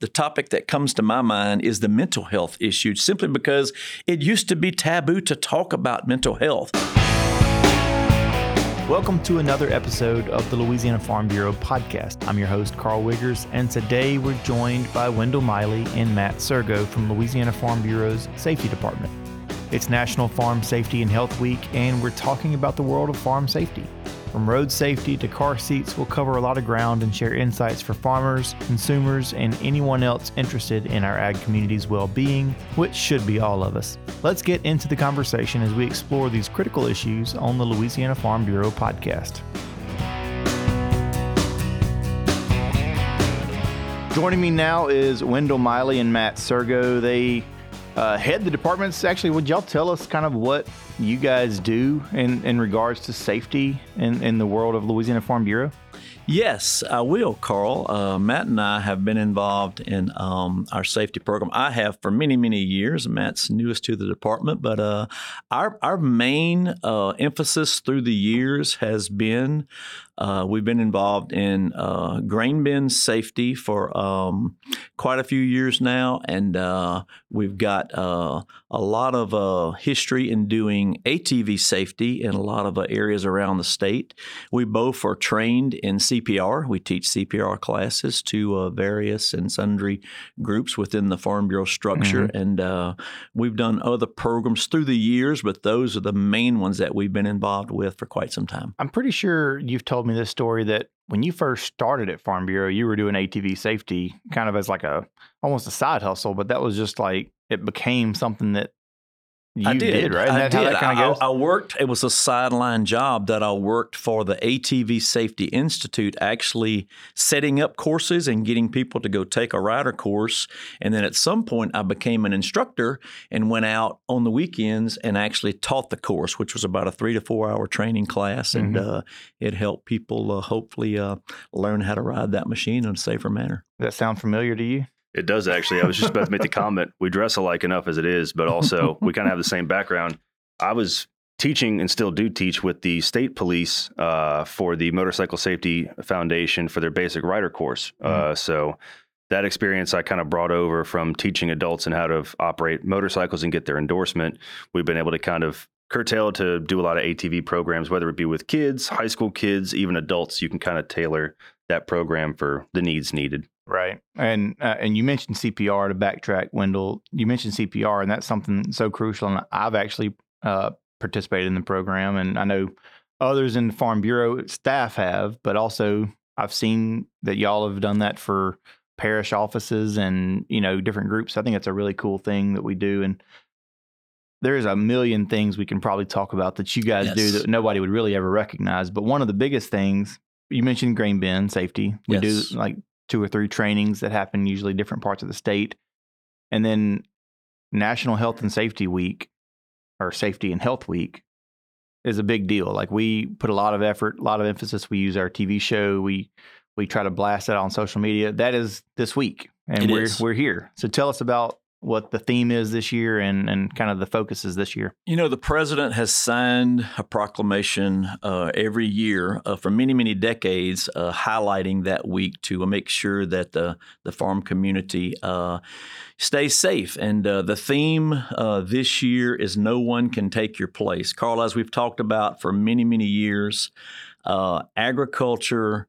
the topic that comes to my mind is the mental health issue, simply because it used to be taboo to talk about mental health. Welcome to another episode of the Louisiana Farm Bureau podcast. I'm your host, Carl Wiggers, and today we're joined by Wendell Miley and Matt Sirgo from Louisiana Farm Bureau's Safety Department. It's National Farm Safety and Health Week, and we're talking about the world of farm safety. From road safety to car seats, we'll cover a lot of ground and share insights for farmers, consumers, and anyone else interested in our ag community's well being, which should be all of us. Let's get into the conversation as we explore these critical issues on the Louisiana Farm Bureau podcast. Joining me now is Wendell Miley and Matt Sirgo. They uh, head the departments. Actually, would y'all tell us kind of what you guys do in, in regards to safety in, in the world of Louisiana Farm Bureau? Yes, I will, Carl. Uh, Matt and I have been involved in um, our safety program. I have for many, many years. Matt's newest to the department, but uh, our our main uh, emphasis through the years has been uh, we've been involved in uh, grain bin safety for um, quite a few years now, and uh, we've got uh, a lot of uh, history in doing ATV safety in a lot of uh, areas around the state. We both are trained in CPR. We teach CPR classes to various and sundry groups within the Farm Bureau structure, mm-hmm. and we've done other programs through the years, but those are the main ones that we've been involved with for quite some time. I'm pretty sure you've told me me this story that when you first started at Farm Bureau, you were doing ATV safety kind of as like a almost a side hustle, but that was just like it became something that you I did. did right? I did. I, I, worked. It was a sideline job that I worked for the ATV Safety Institute, actually setting up courses and getting people to go take a rider course. And then at some point, I became an instructor and went out on the weekends and actually taught the course, which was about a three to four hour training class, and mm-hmm. uh, it helped people uh, hopefully uh, learn how to ride that machine in a safer manner. Does that sound familiar to you? It does actually. I was just about to make the comment. We dress alike enough as it is, but also we kind of have the same background. I was teaching and still do teach with the state police uh, for the Motorcycle Safety Foundation for their basic rider course. Uh, mm-hmm. Uh, so that experience I kind of brought over from teaching adults and how to operate motorcycles and get their endorsement. We've been able to kind of curtail to do a lot of ATV programs, whether it be with kids, high school kids, even adults. You can kind of tailor that program for the needs needed. Right. And uh, and you mentioned CPR to backtrack, Wendell. You mentioned CPR, and that's something so crucial. And I've actually uh, participated in the program, and I know others in the Farm Bureau staff have, but also I've seen that y'all have done that for parish offices and you know different groups. I think it's a really cool thing that we do, and there's a million things we can probably talk about that you guys yes. do that nobody would really ever recognize. But one of the biggest things you mentioned grain bin safety. We yes. do like two or three trainings that happen usually different parts of the state. And then National Health and Safety Week or Safety and Health Week is a big deal. Like we put a lot of effort, a lot of emphasis. We use our TV show. We we try to blast that on social media. That is this week, and it we're is. we're here. So tell us about what the theme is this year and, and kind of the focuses this year? You know, the president has signed a proclamation uh, every year uh, for many, many decades, uh, highlighting that week to make sure that the, the farm community uh, stays safe. And uh, the theme uh, this year is No One Can Take Your Place. Carl, as we've talked about for many, many years, agriculture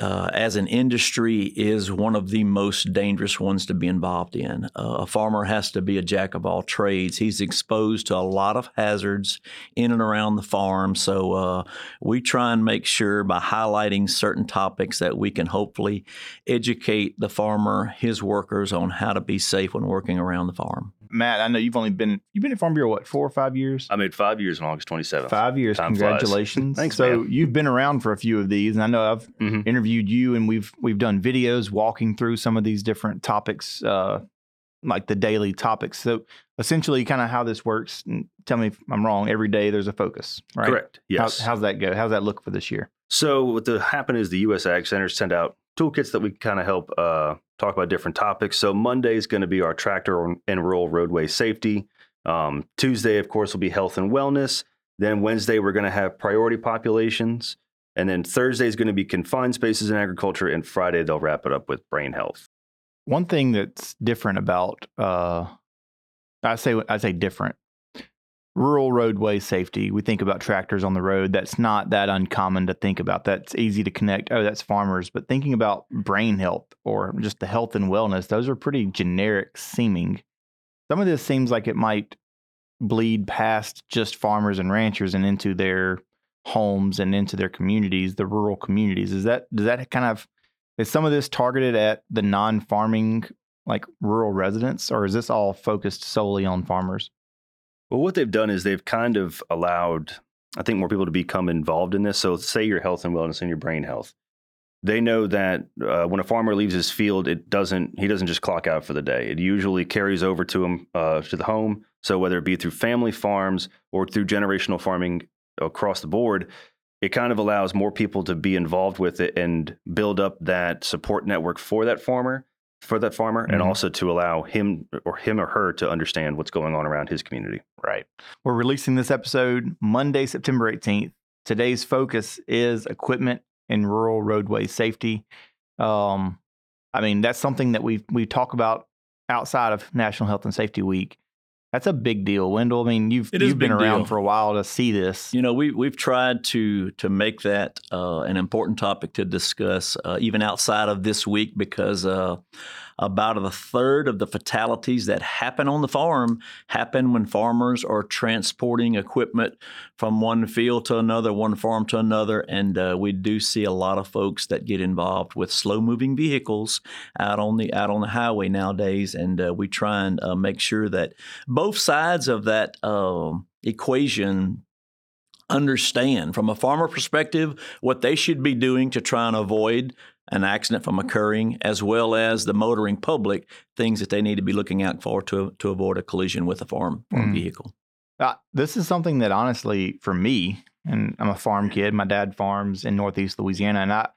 uh, as an industry is one of the most dangerous ones to be involved in. Uh, a farmer has to be a jack of all trades. He's exposed to a lot of hazards in and around the farm. So uh, we try and make sure by highlighting certain topics that we can hopefully educate the farmer, his workers on how to be safe when working around the farm. Matt, I know you've only been you've been at Farm Bureau what four or five years? I made five years on August twenty seventh. Five years, Time congratulations! Thanks. So man. you've been around for a few of these, and I know I've mm-hmm. interviewed you, and we've we've done videos walking through some of these different topics, uh, like the daily topics. So essentially, kind of how this works. And tell me if I'm wrong. Every day there's a focus, right? Correct. Yes. How, how's that go? How's that look for this year? So what the happen is the U.S. Ag Centers send out toolkits that we kind of help uh, talk about different topics. So Monday is going to be our tractor and rural roadway safety. Um, Tuesday, of course, will be health and wellness. Then Wednesday, we're going to have priority populations. And then Thursday is going to be confined spaces in agriculture. And Friday, they'll wrap it up with brain health. One thing that's different about, uh, I say, I say different. Rural roadway safety. We think about tractors on the road. That's not that uncommon to think about. That's easy to connect. Oh, that's farmers. But thinking about brain health or just the health and wellness, those are pretty generic seeming. Some of this seems like it might bleed past just farmers and ranchers and into their homes and into their communities, the rural communities. Is that does that kind of is some of this targeted at the non-farming like rural residents or is this all focused solely on farmers? Well, what they've done is they've kind of allowed, I think, more people to become involved in this. So, say your health and wellness and your brain health. They know that uh, when a farmer leaves his field, it doesn't. He doesn't just clock out for the day. It usually carries over to him uh, to the home. So, whether it be through family farms or through generational farming across the board, it kind of allows more people to be involved with it and build up that support network for that farmer for that farmer mm-hmm. and also to allow him or him or her to understand what's going on around his community. Right. We're releasing this episode Monday, September 18th. Today's focus is equipment and rural roadway safety. Um, I mean, that's something that we we talk about outside of National Health and Safety Week. That's a big deal, Wendell. I mean, you've you've been around deal. for a while to see this. You know, we we've tried to to make that uh, an important topic to discuss, uh, even outside of this week, because uh, about a third of the fatalities that happen on the farm happen when farmers are transporting equipment from one field to another, one farm to another. And uh, we do see a lot of folks that get involved with slow moving vehicles out on the out on the highway nowadays. And uh, we try and uh, make sure that both sides of that um, equation understand from a farmer perspective what they should be doing to try and avoid an accident from occurring, as well as the motoring public, things that they need to be looking out for to, to avoid a collision with a farm, farm mm. vehicle. Uh, this is something that honestly, for me, and I'm a farm kid, my dad farms in Northeast Louisiana, and I,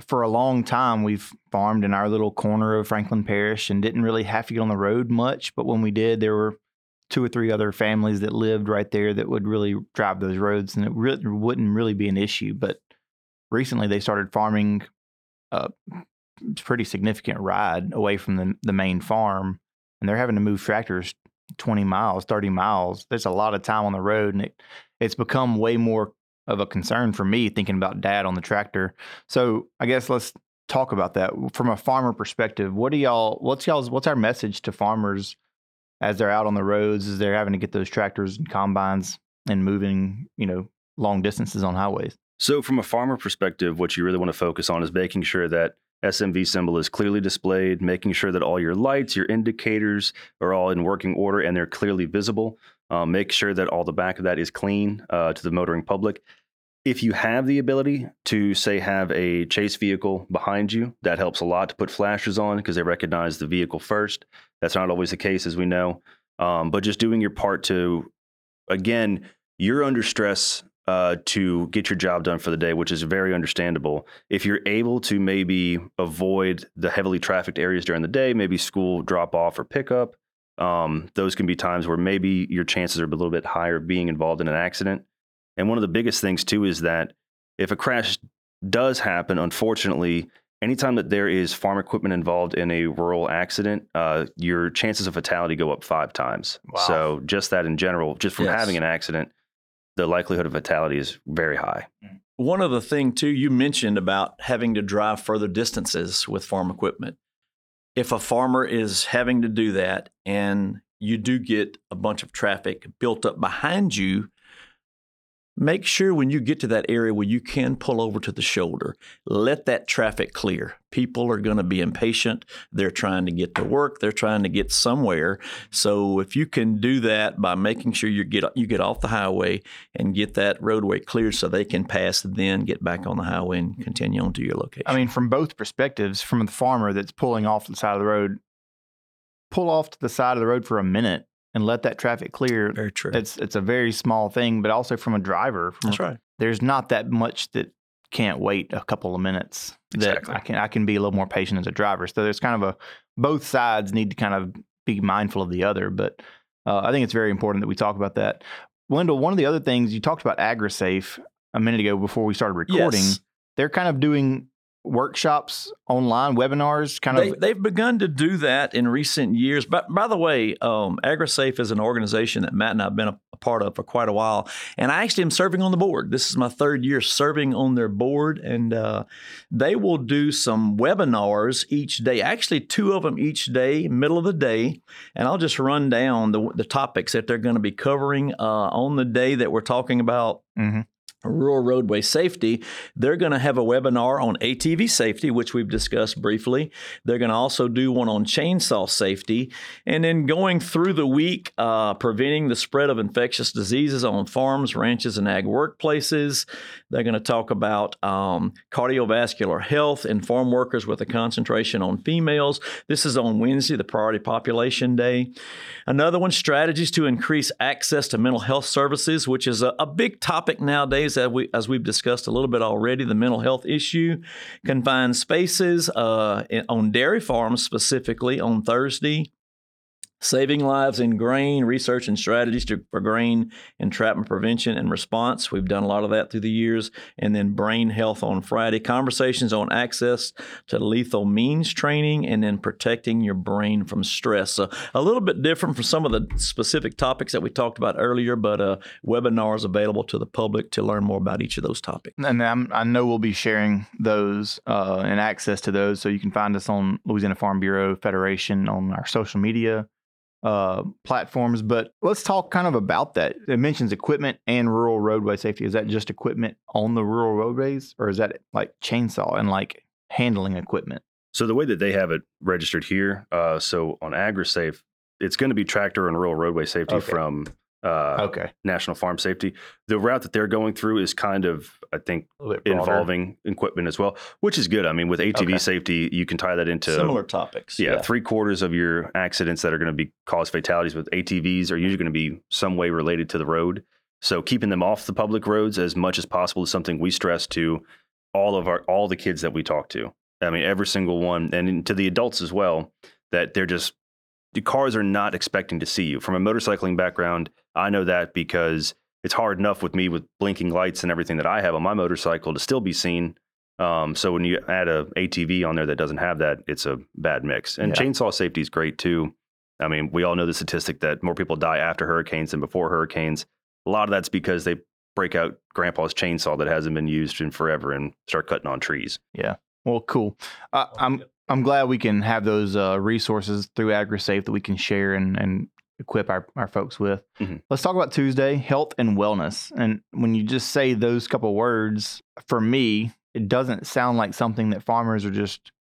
for a long time, we've farmed in our little corner of Franklin Parish and didn't really have to get on the road much. But when we did, there were two or three other families that lived right there that would really drive those roads, and it re- wouldn't really be an issue. But recently, they started farming a pretty significant ride away from the, the main farm, and they're having to move tractors 20 miles, 30 miles. There's a lot of time on the road, and it, it's become way more of a concern for me thinking about dad on the tractor. So I guess let's talk about that from a farmer perspective. What do y'all? What's y'all's? What's our message to farmers as they're out on the roads, as they're having to get those tractors and combines and moving, you know, long distances on highways? So, from a farmer perspective, what you really want to focus on is making sure that SMV symbol is clearly displayed, making sure that all your lights, your indicators are all in working order and they're clearly visible. Um, make sure that all the back of that is clean uh, to the motoring public. If you have the ability to, say, have a chase vehicle behind you, that helps a lot to put flashers on because they recognize the vehicle first. That's not always the case, as we know. Um, but just doing your part to, again, you're under stress uh, to get your job done for the day, which is very understandable. If you're able to maybe avoid the heavily trafficked areas during the day, maybe school drop off or pickup, um, those can be times where maybe your chances are a little bit higher of being involved in an accident. And one of the biggest things, too, is that if a crash does happen, unfortunately, anytime that there is farm equipment involved in a rural accident, uh, your chances of fatality go up five times. Wow. So, just that in general, just from yes. having an accident, the likelihood of fatality is very high. Mm. One other thing, too, you mentioned about having to drive further distances with farm equipment. If a farmer is having to do that and you do get a bunch of traffic built up behind you, Make sure when you get to that area where you can pull over to the shoulder, let that traffic clear. People are going to be impatient. They're trying to get to work. They're trying to get somewhere. So if you can do that by making sure you get you get off the highway and get that roadway cleared so they can pass, then get back on the highway and continue on to your location. I mean, from both perspectives, from the farmer that's pulling off the side of the road, pull off to the side of the road for a minute and let that traffic clear. Very true. It's it's a very small thing, but also from a driver. From, That's right. There's not that much that can't wait a couple of minutes. Exactly. That I can I can be a little more patient as a driver. So there's kind of a both sides need to kind of be mindful of the other. But uh, I think it's very important that we talk about that. Wendell, one of the other things you talked about AgriSafe a minute ago before we started recording. Yes. They're kind of doing workshops online, webinars, kind They, of. they've begun to do that in recent years. But by the way, um, AgriSafe is an organization that Matt and I have been a, a part of for quite a while. And I actually am serving on the board. This is my third year serving on their board. And uh, they will do some webinars each day, actually, two of them each day, middle of the day. And I'll just run down the, the topics that they're going to be covering uh, on the day that we're talking about Mhm. Rural roadway safety. They're going to have a webinar on ATV safety, which we've discussed briefly. They're going to also do one on chainsaw safety. And then going through the week, uh, preventing the spread of infectious diseases on farms, ranches, and ag workplaces. They're going to talk about um, cardiovascular health in farm workers with a concentration on females. This is on Wednesday, the Priority Population Day. Another one, strategies to increase access to mental health services, which is a, a big topic nowadays, as, we, as we've discussed a little bit already, the mental health issue. Confined spaces uh, on dairy farms specifically on Thursday. Saving lives in grain, research and strategies to, for grain entrapment prevention and response. We've done a lot of that through the years. And then brain health on Friday. Conversations on access to lethal means training and then protecting your brain from stress. So a little bit different from some of the specific topics that we talked about earlier, but uh, webinars available to the public to learn more about each of those topics. And I'm, I know we'll be sharing those uh, and access to those. So you can find us on Louisiana Farm Bureau Federation on our social media uh, platforms. But let's talk kind of about that. It mentions equipment and rural roadway safety. Is that just equipment on the rural roadways, or is that like chainsaw and like handling equipment? So the way that they have it registered here, uh, so on AgriSafe, it's going to be tractor and rural roadway safety Okay. from uh, Okay, National Farm Safety. The route that they're going through is kind of, I think, a little bit broader. involving equipment as well, which is good. I mean, with ATV Okay. safety, you can tie that into Similar topics. Yeah, three quarters of your accidents that are going to be cause fatalities with ATVs are usually going to be some way related to the road. So keeping them off the public roads as much as possible is something we stress to all of our all the kids that we talk to. I mean, every single one, and to the adults as well. That they're just the cars are not expecting to see you. From a motorcycling background, I know that because it's hard enough with me with blinking lights and everything that I have on my motorcycle to still be seen. Um, so when you add a ATV on there that doesn't have that, it's a bad mix. And Yeah. chainsaw safety is great too. I mean, we all know the statistic that more people die after hurricanes than before hurricanes. A lot of that's because they break out grandpa's chainsaw that hasn't been used in forever and start cutting on trees. Yeah. Well, cool. Uh, I'm I'm glad we can have those uh, resources through AgriSafe that we can share and, and equip our, our folks with. Mhm. Let's talk about Tuesday, health and wellness. And when you just say those couple words, for me, it doesn't sound like something that farmers are just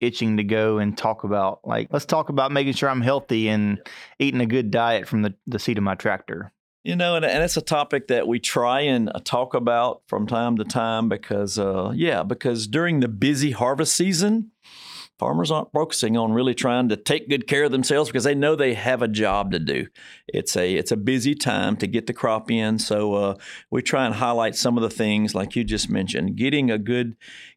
itching to go and talk about. Like, let's talk about making sure I'm healthy and eating a good diet from the, the seat of my tractor. You know, and, and it's a topic that we try and uh, talk about from time to time because, uh, yeah, because during the busy harvest season, farmers aren't focusing on really trying to take good care of themselves because they know they have a job to do. It's a it's a busy time to get the crop in, so uh, we try and highlight some of the things like you just mentioned: getting a good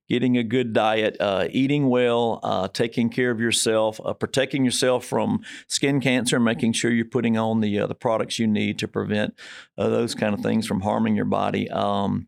getting a good diet, uh, eating well, uh, taking care of yourself, uh, protecting yourself from skin cancer, making sure you're putting on the uh, the products you need to prevent uh, those kind of things from harming your body. Um,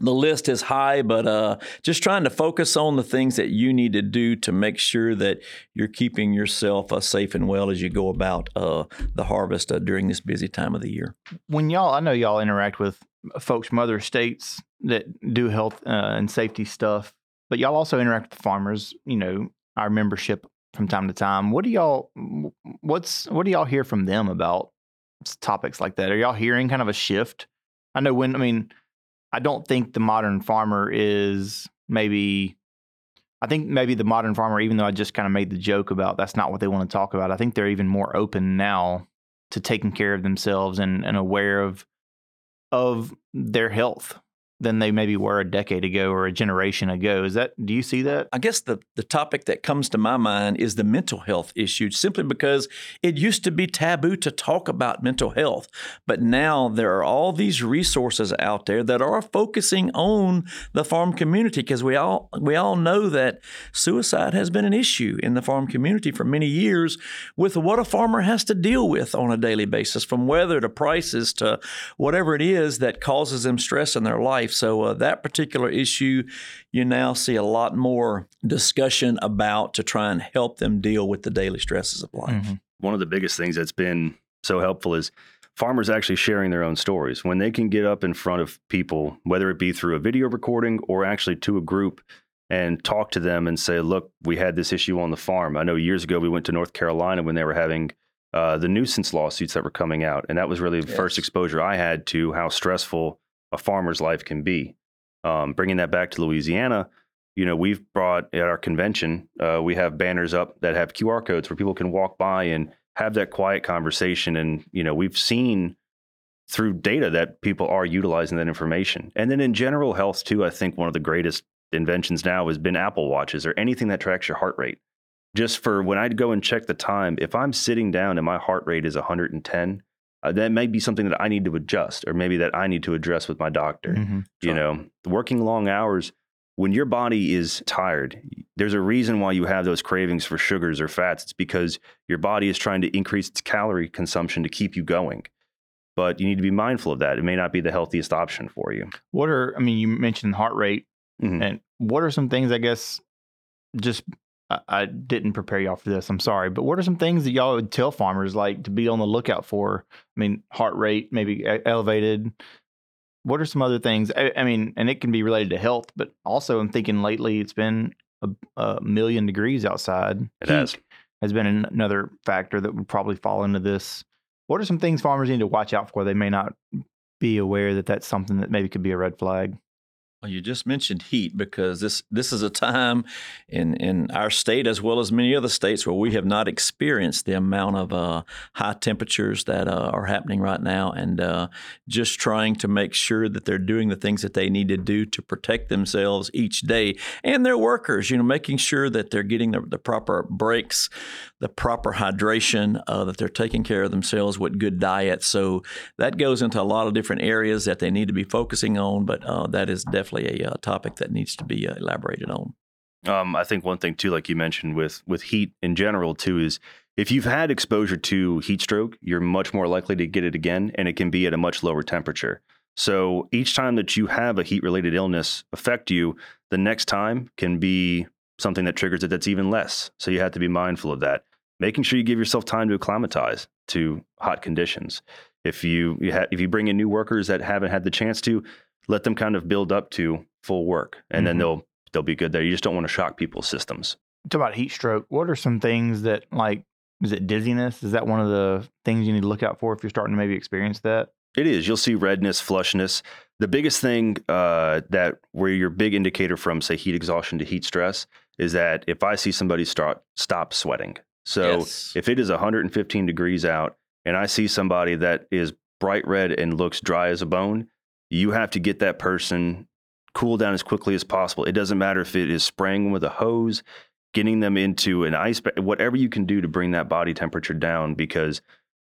the list is high, but uh, just trying to focus on the things that you need to do to make sure that you're keeping yourself uh, safe and well as you go about uh, the harvest uh, during this busy time of the year. when y'all, I know y'all interact with folks from other states that do health uh, and safety stuff, but y'all also interact with farmers. You know, our membership from time to time. What do y'all? What's what do y'all hear from them about topics like that? Are y'all hearing kind of a shift? I know when. I mean, I don't think the modern farmer is maybe. I think maybe the modern farmer, even though I just kind of made the joke about that's not what they want to talk about. I think they're even more open now to taking care of themselves and, and aware of of their health than they maybe were a decade ago or a generation ago. Is that do you see that? I guess the, the topic that comes to my mind is the mental health issue, simply because it used to be taboo to talk about mental health. But now there are all these resources out there that are focusing on the farm community because we all we all know that suicide has been an issue in the farm community for many years with what a farmer has to deal with on a daily basis, from weather to prices to whatever it is that causes them stress in their life. Life. So uh, that particular issue, you now see a lot more discussion about to try and help them deal with the daily stresses of life. Mhm. one of the biggest things that's been so helpful is farmers actually sharing their own stories. When they can get up in front of people, whether it be through a video recording or actually to a group and talk to them and say, look, we had this issue on the farm. I know years ago we went to North Carolina when they were having uh, the nuisance lawsuits that were coming out. And that was really the Yes. first exposure I had to how stressful a farmer's life can be. Um, bringing that back to Louisiana, you know, we've brought at our convention, uh, we have banners up that have QR codes where people can walk by and have that quiet conversation. And, you know, we've seen through data that people are utilizing that information. And then in general health, too, I think one of the greatest inventions now has been Apple Watches or anything that tracks your heart rate. Just for when I go and check the time, if I'm sitting down and my heart rate is 110, uh, that may be something that I need to adjust or maybe that I need to address with my doctor Mhm. you know? Working long hours when your body is tired there's a reason why you have those cravings for sugars or fats. It's because your body is trying to increase its calorie consumption to keep you going. But you need to be mindful of that. It may not be the healthiest option for you. What are I mean, you mentioned heart rate, Mhm. and what are some things I guess just I, I didn't prepare y'all for this. I'm sorry, but what are some things that y'all would tell farmers like to be on the lookout for? I mean, heart rate maybe elevated. What are some other things? I, I mean, and it can be related to health, but also I'm thinking lately it's been a, a million degrees outside. It has. has been another factor that would probably fall into this. What are some things farmers need to watch out for? They may not be aware that that's something that maybe could be a red flag. Well, you just mentioned heat because this this is a time in in our state as well as many other states where we have not experienced the amount of uh, high temperatures that uh, are happening right now, and uh, just trying to make sure that they're doing the things that they need to do to protect themselves each day and their workers. You know, making sure that they're getting the, the proper breaks, the proper hydration, uh, that they're taking care of themselves with good diet. So that goes into a lot of different areas that they need to be focusing on, but uh, that is definitely a uh, topic that needs to be uh, elaborated on. Um, I think one thing too, like you mentioned with with heat in general too, is if you've had exposure to heat stroke, you're much more likely to get it again, and it can be at a much lower temperature. So each time that you have a heat related illness affect you, the next time can be something that triggers it that's even less. So you have to be mindful of that. Making sure you give yourself time to acclimatize to hot conditions. If you, you ha- if you bring in new workers that haven't had the chance to, let them kind of build up to full work, and then Mhm. they'll they'll be good there. You just don't want to shock people's systems. Talk about heat stroke. What are some things that like is it dizziness? Is that one of the things you need to look out for if you're starting to maybe experience that? It is. You'll see redness, flushness. The biggest thing uh, that where your big indicator from, say, heat exhaustion to heat stress, is that if I see somebody start stop sweating. So Yes. if it is 115 degrees out and I see somebody that is bright red and looks dry as a bone, you have to get that person cool down as quickly as possible. It doesn't matter if it is spraying with a hose, getting them into an ice, ba- whatever you can do to bring that body temperature down because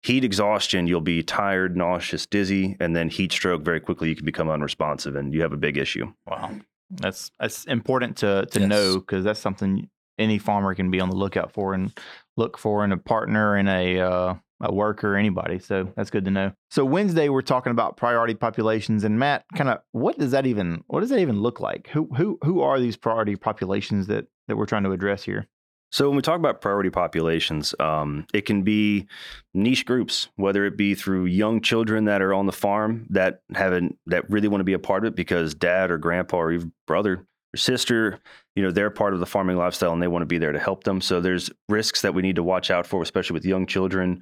heat exhaustion, you'll be tired, nauseous, dizzy, and then heat stroke very quickly you can become unresponsive and you have a big issue. Wow, that's that's important to to Yes. know because that's something any farmer can be on the lookout for and look for in a partner in a uh, a worker, anybody. So that's good to know. So Wednesday we're talking about priority populations, and Matt, kind of what does that even what does that even look like? Who who who are these priority populations that that we're trying to address here? So when we talk about priority populations, um, it can be niche groups, whether it be through young children that are on the farm that haven't that really want to be a part of it because dad or grandpa or even brother sister, you know, they're part of the farming lifestyle and they want to be there to help them. So there's risks that we need to watch out for, especially with young children.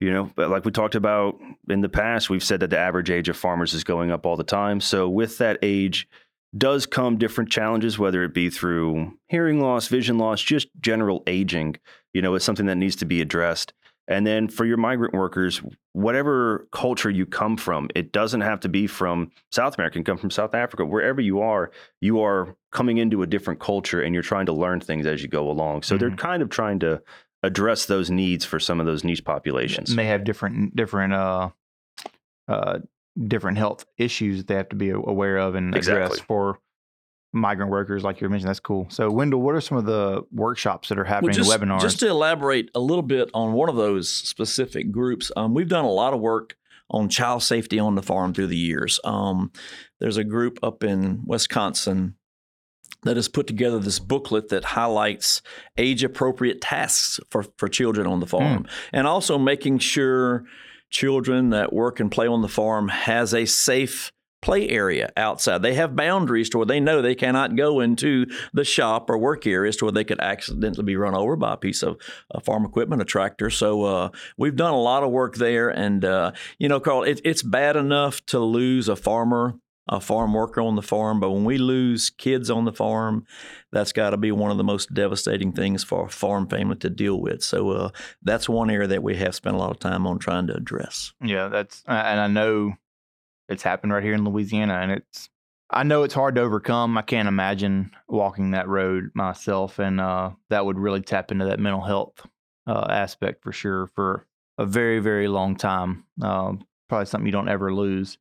You know, like we talked about in the past, we've said that the average age of farmers is going up all the time. So with that age, does come different challenges, whether it be through hearing loss, vision loss, just general aging. You know, it's something that needs to be addressed. And then for your migrant workers, whatever culture you come from, it doesn't have to be from South America, come from South Africa, wherever you are, you are coming into a different culture and you're trying to learn things as you go along. So they're kind of trying to address those needs for some of those niche populations. May have different different uh uh different health issues that they have to be aware of and address Exactly. for migrant workers, like you mentioned. That's cool. So, Wendell, what are some of the workshops that are happening, just, webinars? just to elaborate a little bit on one of those specific groups, um, we've done a lot of work on child safety on the farm through the years. Um, there's a group up in Wisconsin that has put together this booklet that highlights age appropriate tasks for, for children on the farm and also making sure children that work and play on the farm has a safe play area outside. They have boundaries to where they know they cannot go into the shop or work areas to where they could accidentally be run over by a piece of uh, farm equipment, a tractor. So uh, we've done a lot of work there. And, uh, you know, Carl, it, it's bad enough to lose a farmer a farm worker on the farm, but when we lose kids on the farm, that's got to be one of the most devastating things for a farm family to deal with. So uh, that's one area that we have spent a lot of time on trying to address. Yeah, that's and I know it's happened right here in Louisiana, and it's I know it's hard to overcome. I can't imagine walking that road myself, and uh, that would really tap into that mental health uh, aspect for sure for a very very long time. Um, probably something you don't ever lose.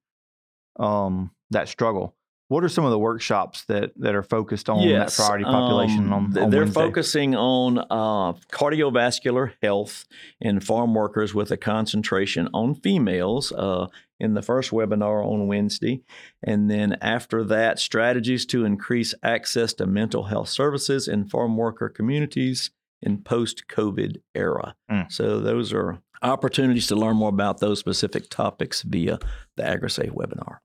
Um, that struggle. What are some of the workshops that, that are focused on Yes, that priority population um, on, on they're Wednesday? focusing on uh, cardiovascular health in farm workers with a concentration on females uh, in the first webinar on Wednesday. And then after that, strategies to increase access to mental health services in farm worker communities in post COVID era. Mm. So those are opportunities to learn more about those specific topics via the AgriSafe webinar.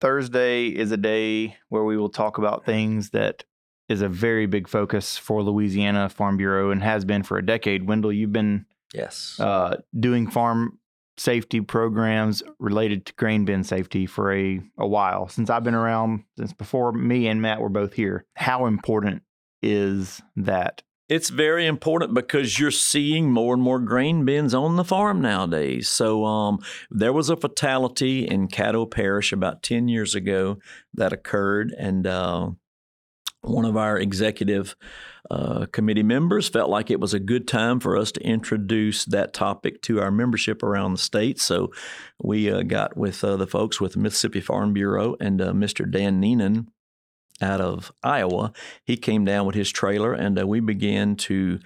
Thursday is a day where we will talk about things that is a very big focus for Louisiana Farm Bureau and has been for a decade. Wendell, you've been Yes. uh, doing farm safety programs related to grain bin safety for a, a while since I've been around since before me and Matt were both here. How important is that? It's very important because you're seeing more and more grain bins on the farm nowadays. So um, there was a fatality in Caddo Parish about 10 years ago that occurred, and uh, one of our executive uh, committee members felt like it was a good time for us to introduce that topic to our membership around the state. So we uh, got with uh, the folks with the Mississippi Farm Bureau and uh, Mr. Dan Neenan out of Iowa. He came down with his trailer, and uh, we began to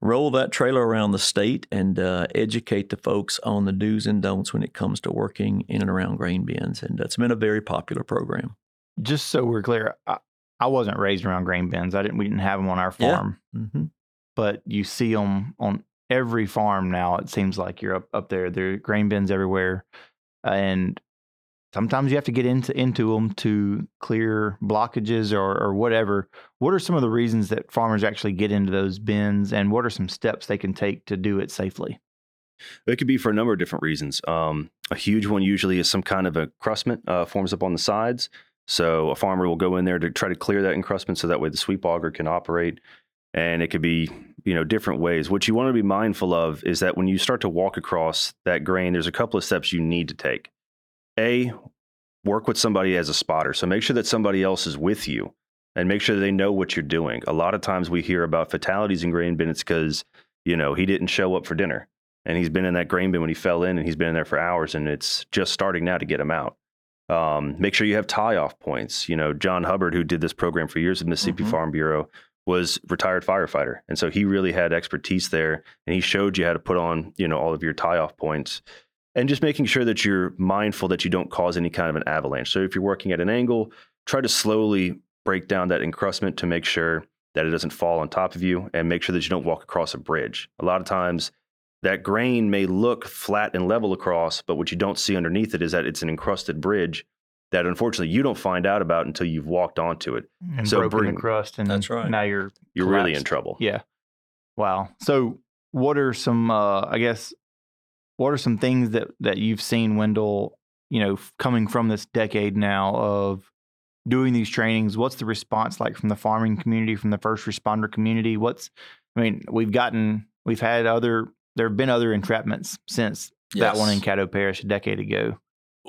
roll that trailer around the state and uh, educate the folks on the do's and don'ts when it comes to working in and around grain bins. And it's been a very popular program. Just so we're clear, I, I wasn't raised around grain bins. I didn't. We didn't have them on our Yeah. farm. Mm-hmm. but you see them on every farm now. It seems like you're up, up there. There are grain bins everywhere, and sometimes you have to get into into them to clear blockages or or whatever. What are some of the reasons that farmers actually get into those bins, and what are some steps they can take to do it safely? It could be for a number of different reasons. Um, a huge one usually is some kind of encrustment uh, forms up on the sides. So a farmer will go in there to try to clear that encrustment so that way the sweep auger can operate. And it could be, you know, different ways. What you want to be mindful of is that when you start to walk across that grain, there's a couple of steps you need to take. A, work with somebody as a spotter. So make sure that somebody else is with you and make sure they know what you're doing. A lot of times we hear about fatalities in grain bins because, you know, he didn't show up for dinner and he's been in that grain bin when he fell in and he's been in there for hours and it's just starting now to get him out. Um, make sure you have tie off points. You know, John Hubbard, who did this program for years at Mississippi Mhm. Farm Bureau, was retired firefighter. And so he really had expertise there and he showed you how to put on, you know, all of your tie off points and just making sure that you're mindful that you don't cause any kind of an avalanche. So if you're working at an angle, try to slowly break down that encrustment to make sure that it doesn't fall on top of you and make sure that you don't walk across a bridge. A lot of times that grain may look flat and level across, but what you don't see underneath it is that it's an encrusted bridge that unfortunately you don't find out about until you've walked onto it. And So broken bring- the crust, and That's right. now you're You're really in trouble. Yeah. Wow. So, what are some? Uh, I guess, what are some things that that you've seen, Wendell? You know, coming from this decade now of doing these trainings, what's the response like from the farming community, from the first responder community? What's, I mean, we've gotten, we've had other, there have been other entrapments since that one in Caddo Parish a decade ago.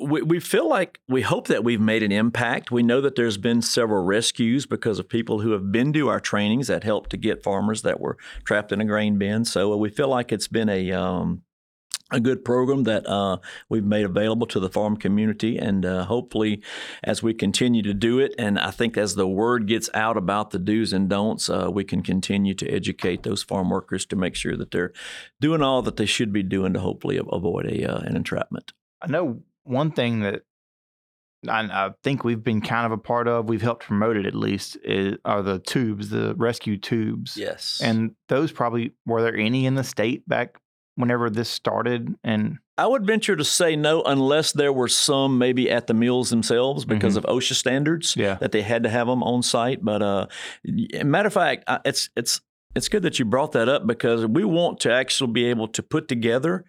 we, we feel like we hope that we've made an impact. We know that there's been several rescues because of people who have been to our trainings that helped to get farmers that were trapped in a grain bin. So uh, we feel like it's been a um, a good program that uh, we've made available to the farm community. And uh, hopefully, as we continue to do it, and I think as the word gets out about the do's and don'ts, uh, we can continue to educate those farm workers to make sure that they're doing all that they should be doing to hopefully avoid a, uh, an entrapment. I know one thing that I, I, think we've been kind of a part of, we've helped promote it at least, is, are the tubes, the rescue tubes. Yes. And those probably, were there any in the state back whenever this started? And I would venture to say no, unless there were some maybe at the mills themselves because Mhm. of OSHA standards yeah, that they had to have them on site. But uh, matter of fact, it's it's it's good that you brought that up because we want to actually be able to put together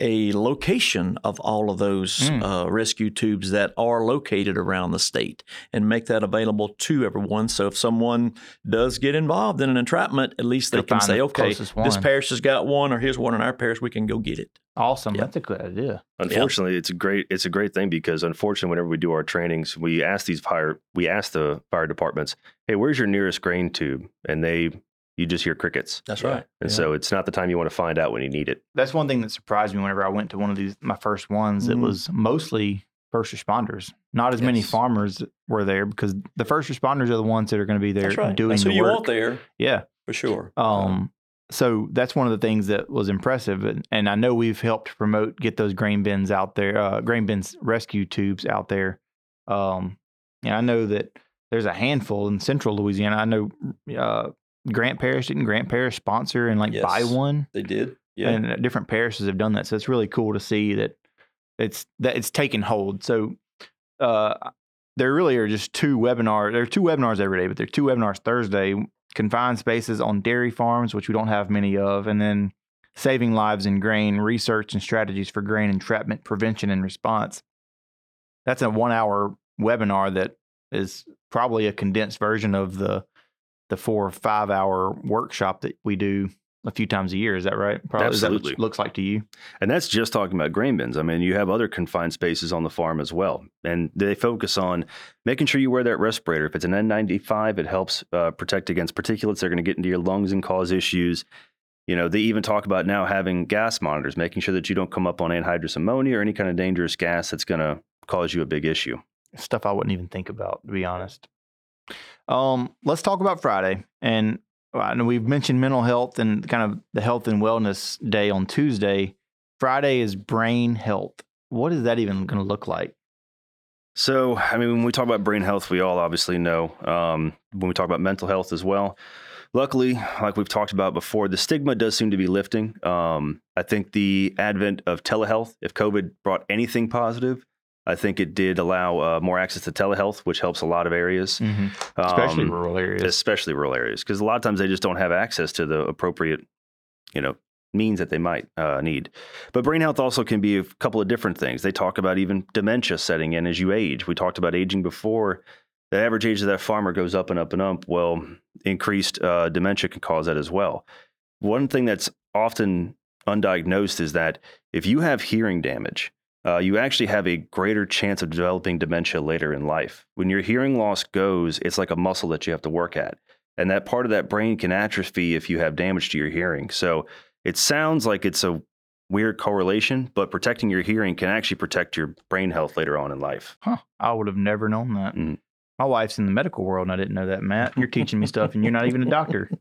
a location of all of those Mm. uh, rescue tubes that are located around the state and make that available to everyone. So if someone does get involved in an entrapment, at least they They'll can say, the okay, this parish has got one, or here's one in our parish, we can go get it. awesome. Yeah. That's a good idea. Unfortunately, it's a great it's a great thing because unfortunately, whenever we do our trainings, we ask these fire we ask the fire departments, "Hey, where's your nearest grain tube?" And they you just hear crickets. That's right. And Yeah. so it's not the time you want to find out when you need it. That's one thing that surprised me whenever I went to one of these, my first ones. It Mhm. was mostly first responders. Not as many farmers were there because the first responders are the ones that are going to be there That's right. doing That's the who you work. want there Yeah. for sure. Um, so that's one of the things that was impressive, and, and I know we've helped promote get those grain bins out there, uh, grain bins rescue tubes out there. Um, and I know that there's a handful in Central Louisiana. I know uh, Grant Parish didn't Grant Parish sponsor and like buy one, they did. Yeah. and uh, different parishes have done that. So it's really cool to see that it's that it's taken hold. So uh, there really are just two webinars. There are two webinars every day, but there are two webinars Thursday. Confined spaces on dairy farms, which we don't have many of, and then saving lives in grain research and strategies for grain entrapment prevention and response. That's a one-hour webinar that is probably a condensed version of the the four or five hour workshop that we do a few times a year. Is that right? Probably that Absolutely. it looks like to you. And that's just talking about grain bins. I mean, you have other confined spaces on the farm as well. And they focus on making sure you wear that respirator. If it's an N95, it helps uh, protect against particulates that are going to get into your lungs and cause issues. You know, they even talk about now having gas monitors, making sure that you don't come up on anhydrous ammonia or any kind of dangerous gas that's going to cause you a big issue. Stuff I wouldn't even think about, to be honest. Um, let's talk about Friday. And I know we've mentioned mental health and kind of the health and wellness day on Tuesday. Friday is brain health. What is that even going to look like? So, I mean, when we talk about brain health, we all obviously know um, when we talk about mental health as well. Luckily, like we've talked about before, the stigma does seem to be lifting. Um, I think the advent of telehealth, if COVID brought anything positive, I think it did allow uh, more access to telehealth, which helps a lot of areas, Especially Um, rural areas. especially rural areas, because a lot of times they just don't have access to the appropriate, you know, means that they might uh, need. But brain health also can be a couple of different things. They talk about even dementia setting in as you age. We talked about aging before. The average age of that farmer goes up and up and up. Well, increased uh, dementia can cause that as well. One thing that's often undiagnosed is that if you have hearing damage, uh, you actually have a greater chance of developing dementia later in life. When your hearing loss goes, it's like a muscle that you have to work at. And that part of that brain can atrophy if you have damage to your hearing. So it sounds like it's a weird correlation, but protecting your hearing can actually protect your brain health later on in life. Huh. I would have never known that. Mm. My wife's in the medical world and I didn't know that, Matt. You're teaching me stuff and you're not even a doctor.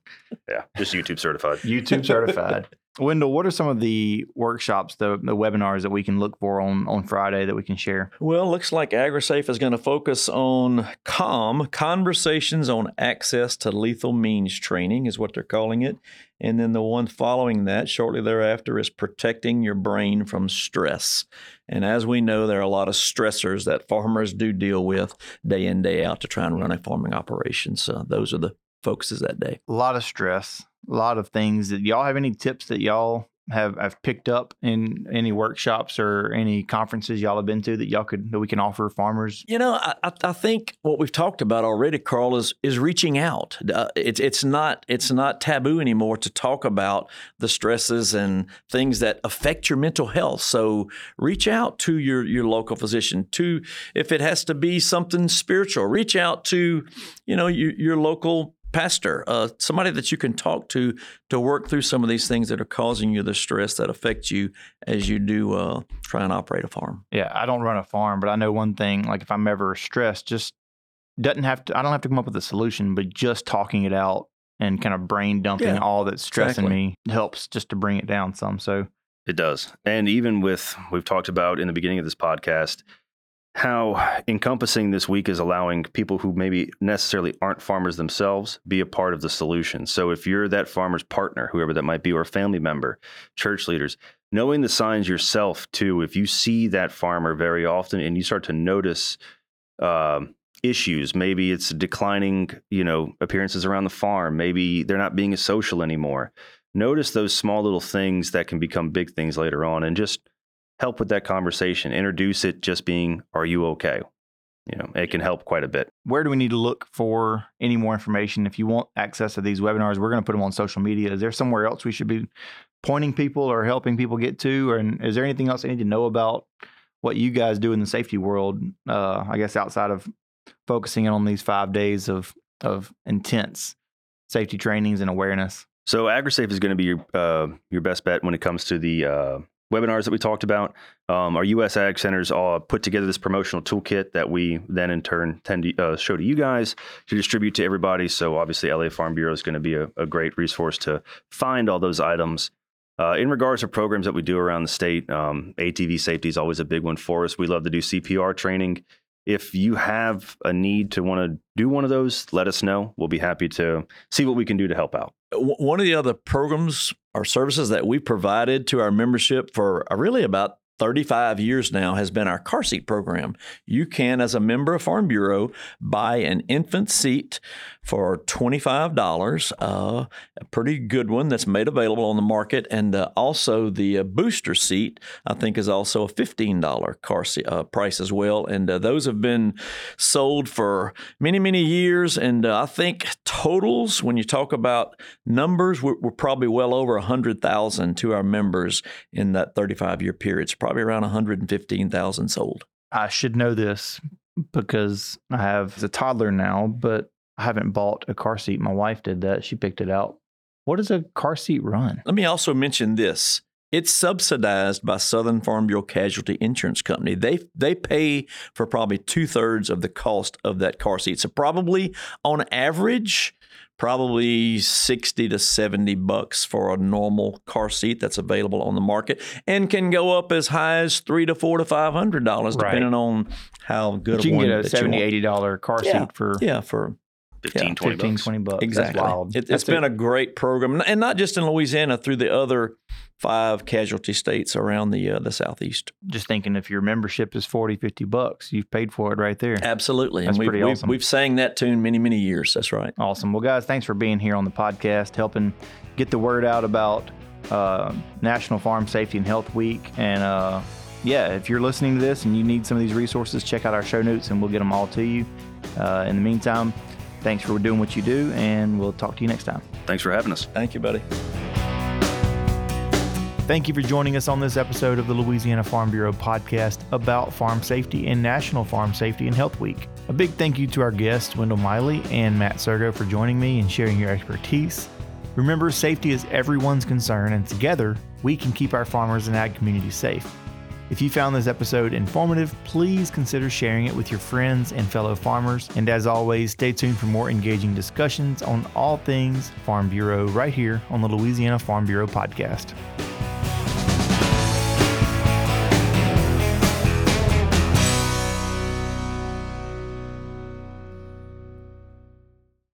Yeah, just YouTube certified. YouTube certified. Wendell, what are some of the workshops, the, the webinars that we can look for on, on Friday that we can share? Well, looks like AgriSafe is going to focus on CALM, Conversations on Access to Lethal Means Training, is what they're calling it. And then the one following that, shortly thereafter, is Protecting Your Brain from Stress. And as we know, there are a lot of stressors that farmers do deal with day in, day out to try and run a farming operation. So those are the focuses that day. A lot of stress, a lot of things. That y'all have any tips that y'all have have picked up in any workshops or any conferences y'all have been to that y'all could that we can offer farmers? You know, I, I- I think what we've talked about already, Carl, is is reaching out. Uh, it's it's not it's not taboo anymore to talk about the stresses and things that affect your mental health. So reach out to your your local physician. To if it has to be something spiritual, reach out to you know your, your local pastor, uh, somebody that you can talk to to work through some of these things that are causing you the stress that affects you as you do uh, try and operate a farm. Yeah, I don't run a farm, but I know one thing. Like if I'm ever stressed, just doesn't have to. I don't have to come up with a solution, but just talking it out and kind of brain dumping Yeah, all that's stressing exactly. me helps just to bring it down some. So It does. And even with, we've talked about in the beginning of this podcast, how encompassing this week is allowing people who maybe necessarily aren't farmers themselves be a part of the solution. So if you're that farmer's partner, whoever that might be, or a family member, church leaders, knowing the signs yourself too, if you see that farmer very often and you start to notice um, issues, maybe it's declining, you know, appearances around the farm, maybe they're not being as social anymore. Notice those small little things that can become big things later on and just help with that conversation. Introduce it just being, are you okay? You know, it can help quite a bit. where do we need to look for any more information? If you want access to these webinars, we're going to put them on social media. Is there somewhere else we should be pointing people or helping people get to? Or and is there anything else I need to know about what you guys do in the safety world? Uh, I guess outside of focusing in on these five days of of intense safety trainings and awareness. So AgriSafe is going to be your uh, your best bet when it comes to the uh, webinars that we talked about. Um, our U.S. Ag Centers all put together this promotional toolkit that we then in turn tend to uh, show to you guys to distribute to everybody. So obviously, LA Farm Bureau is going to be a, a great resource to find all those items. Uh, in regards to programs that we do around the state, um, ATV safety is always a big one for us. We love to do CPR training. If you have a need to want to do one of those, let us know. We'll be happy to see what we can do to help out. One of the other programs or services that we provided to our membership for uh, really about 35 years now has been our car seat program. You can, as a member of Farm Bureau, buy an infant seat for $25, uh, a pretty good one that's made available on the market. And uh, also the uh, booster seat, I think, is also a $15 car seat uh, price as well. And uh, those have been sold for many, many years. And uh, I think totals, when you talk about numbers, we're, we're probably well over 100,000 to our members in that 35 year period. It's probably around 115,000 sold. I should know this because I have a toddler now, but I haven't bought a car seat. My wife did that. She picked it out. What does a car seat run? Let me also mention this. It's subsidized by Southern Farm Bureau Casualty Insurance Company. They they pay for probably two thirds of the cost of that car seat. So probably on average, probably sixty to seventy bucks for a normal car seat that's available on the market, and can go up as high as three to four to five hundred dollars, Right. depending on how good But you can get a 70 80 dollar car Yeah. seat for Yeah, for 15, 20 15 bucks. 20 bucks. Exactly. That's wild. It, it's That's been a great program, and not just in Louisiana, through the other five casualty states around the uh, the southeast. just thinking if your membership is 40 50 bucks, you've paid for it right there. Absolutely, That's and we've, pretty we've, awesome. we've sang that tune many many years. That's right. Awesome. Well, guys, thanks for being here on the podcast, helping get the word out about uh, National Farm Safety and Health Week. And uh, yeah, if you're listening to this and you need some of these resources, check out our show notes and we'll get them all to you. Uh, in the meantime, thanks for doing what you do, and we'll talk to you next time. Thanks for having us. Thank you, buddy. Thank you for joining us on this episode of the Louisiana Farm Bureau podcast about farm safety and National Farm Safety and Health Week. A big thank you to our guests, Wendell Miley and Matt Sirgo, for joining me and sharing your expertise. Remember, safety is everyone's concern, and together we can keep our farmers and ag communities safe. If you found this episode informative, please consider sharing it with your friends and fellow farmers. And as always, stay tuned for more engaging discussions on all things Farm Bureau right here on the Louisiana Farm Bureau podcast.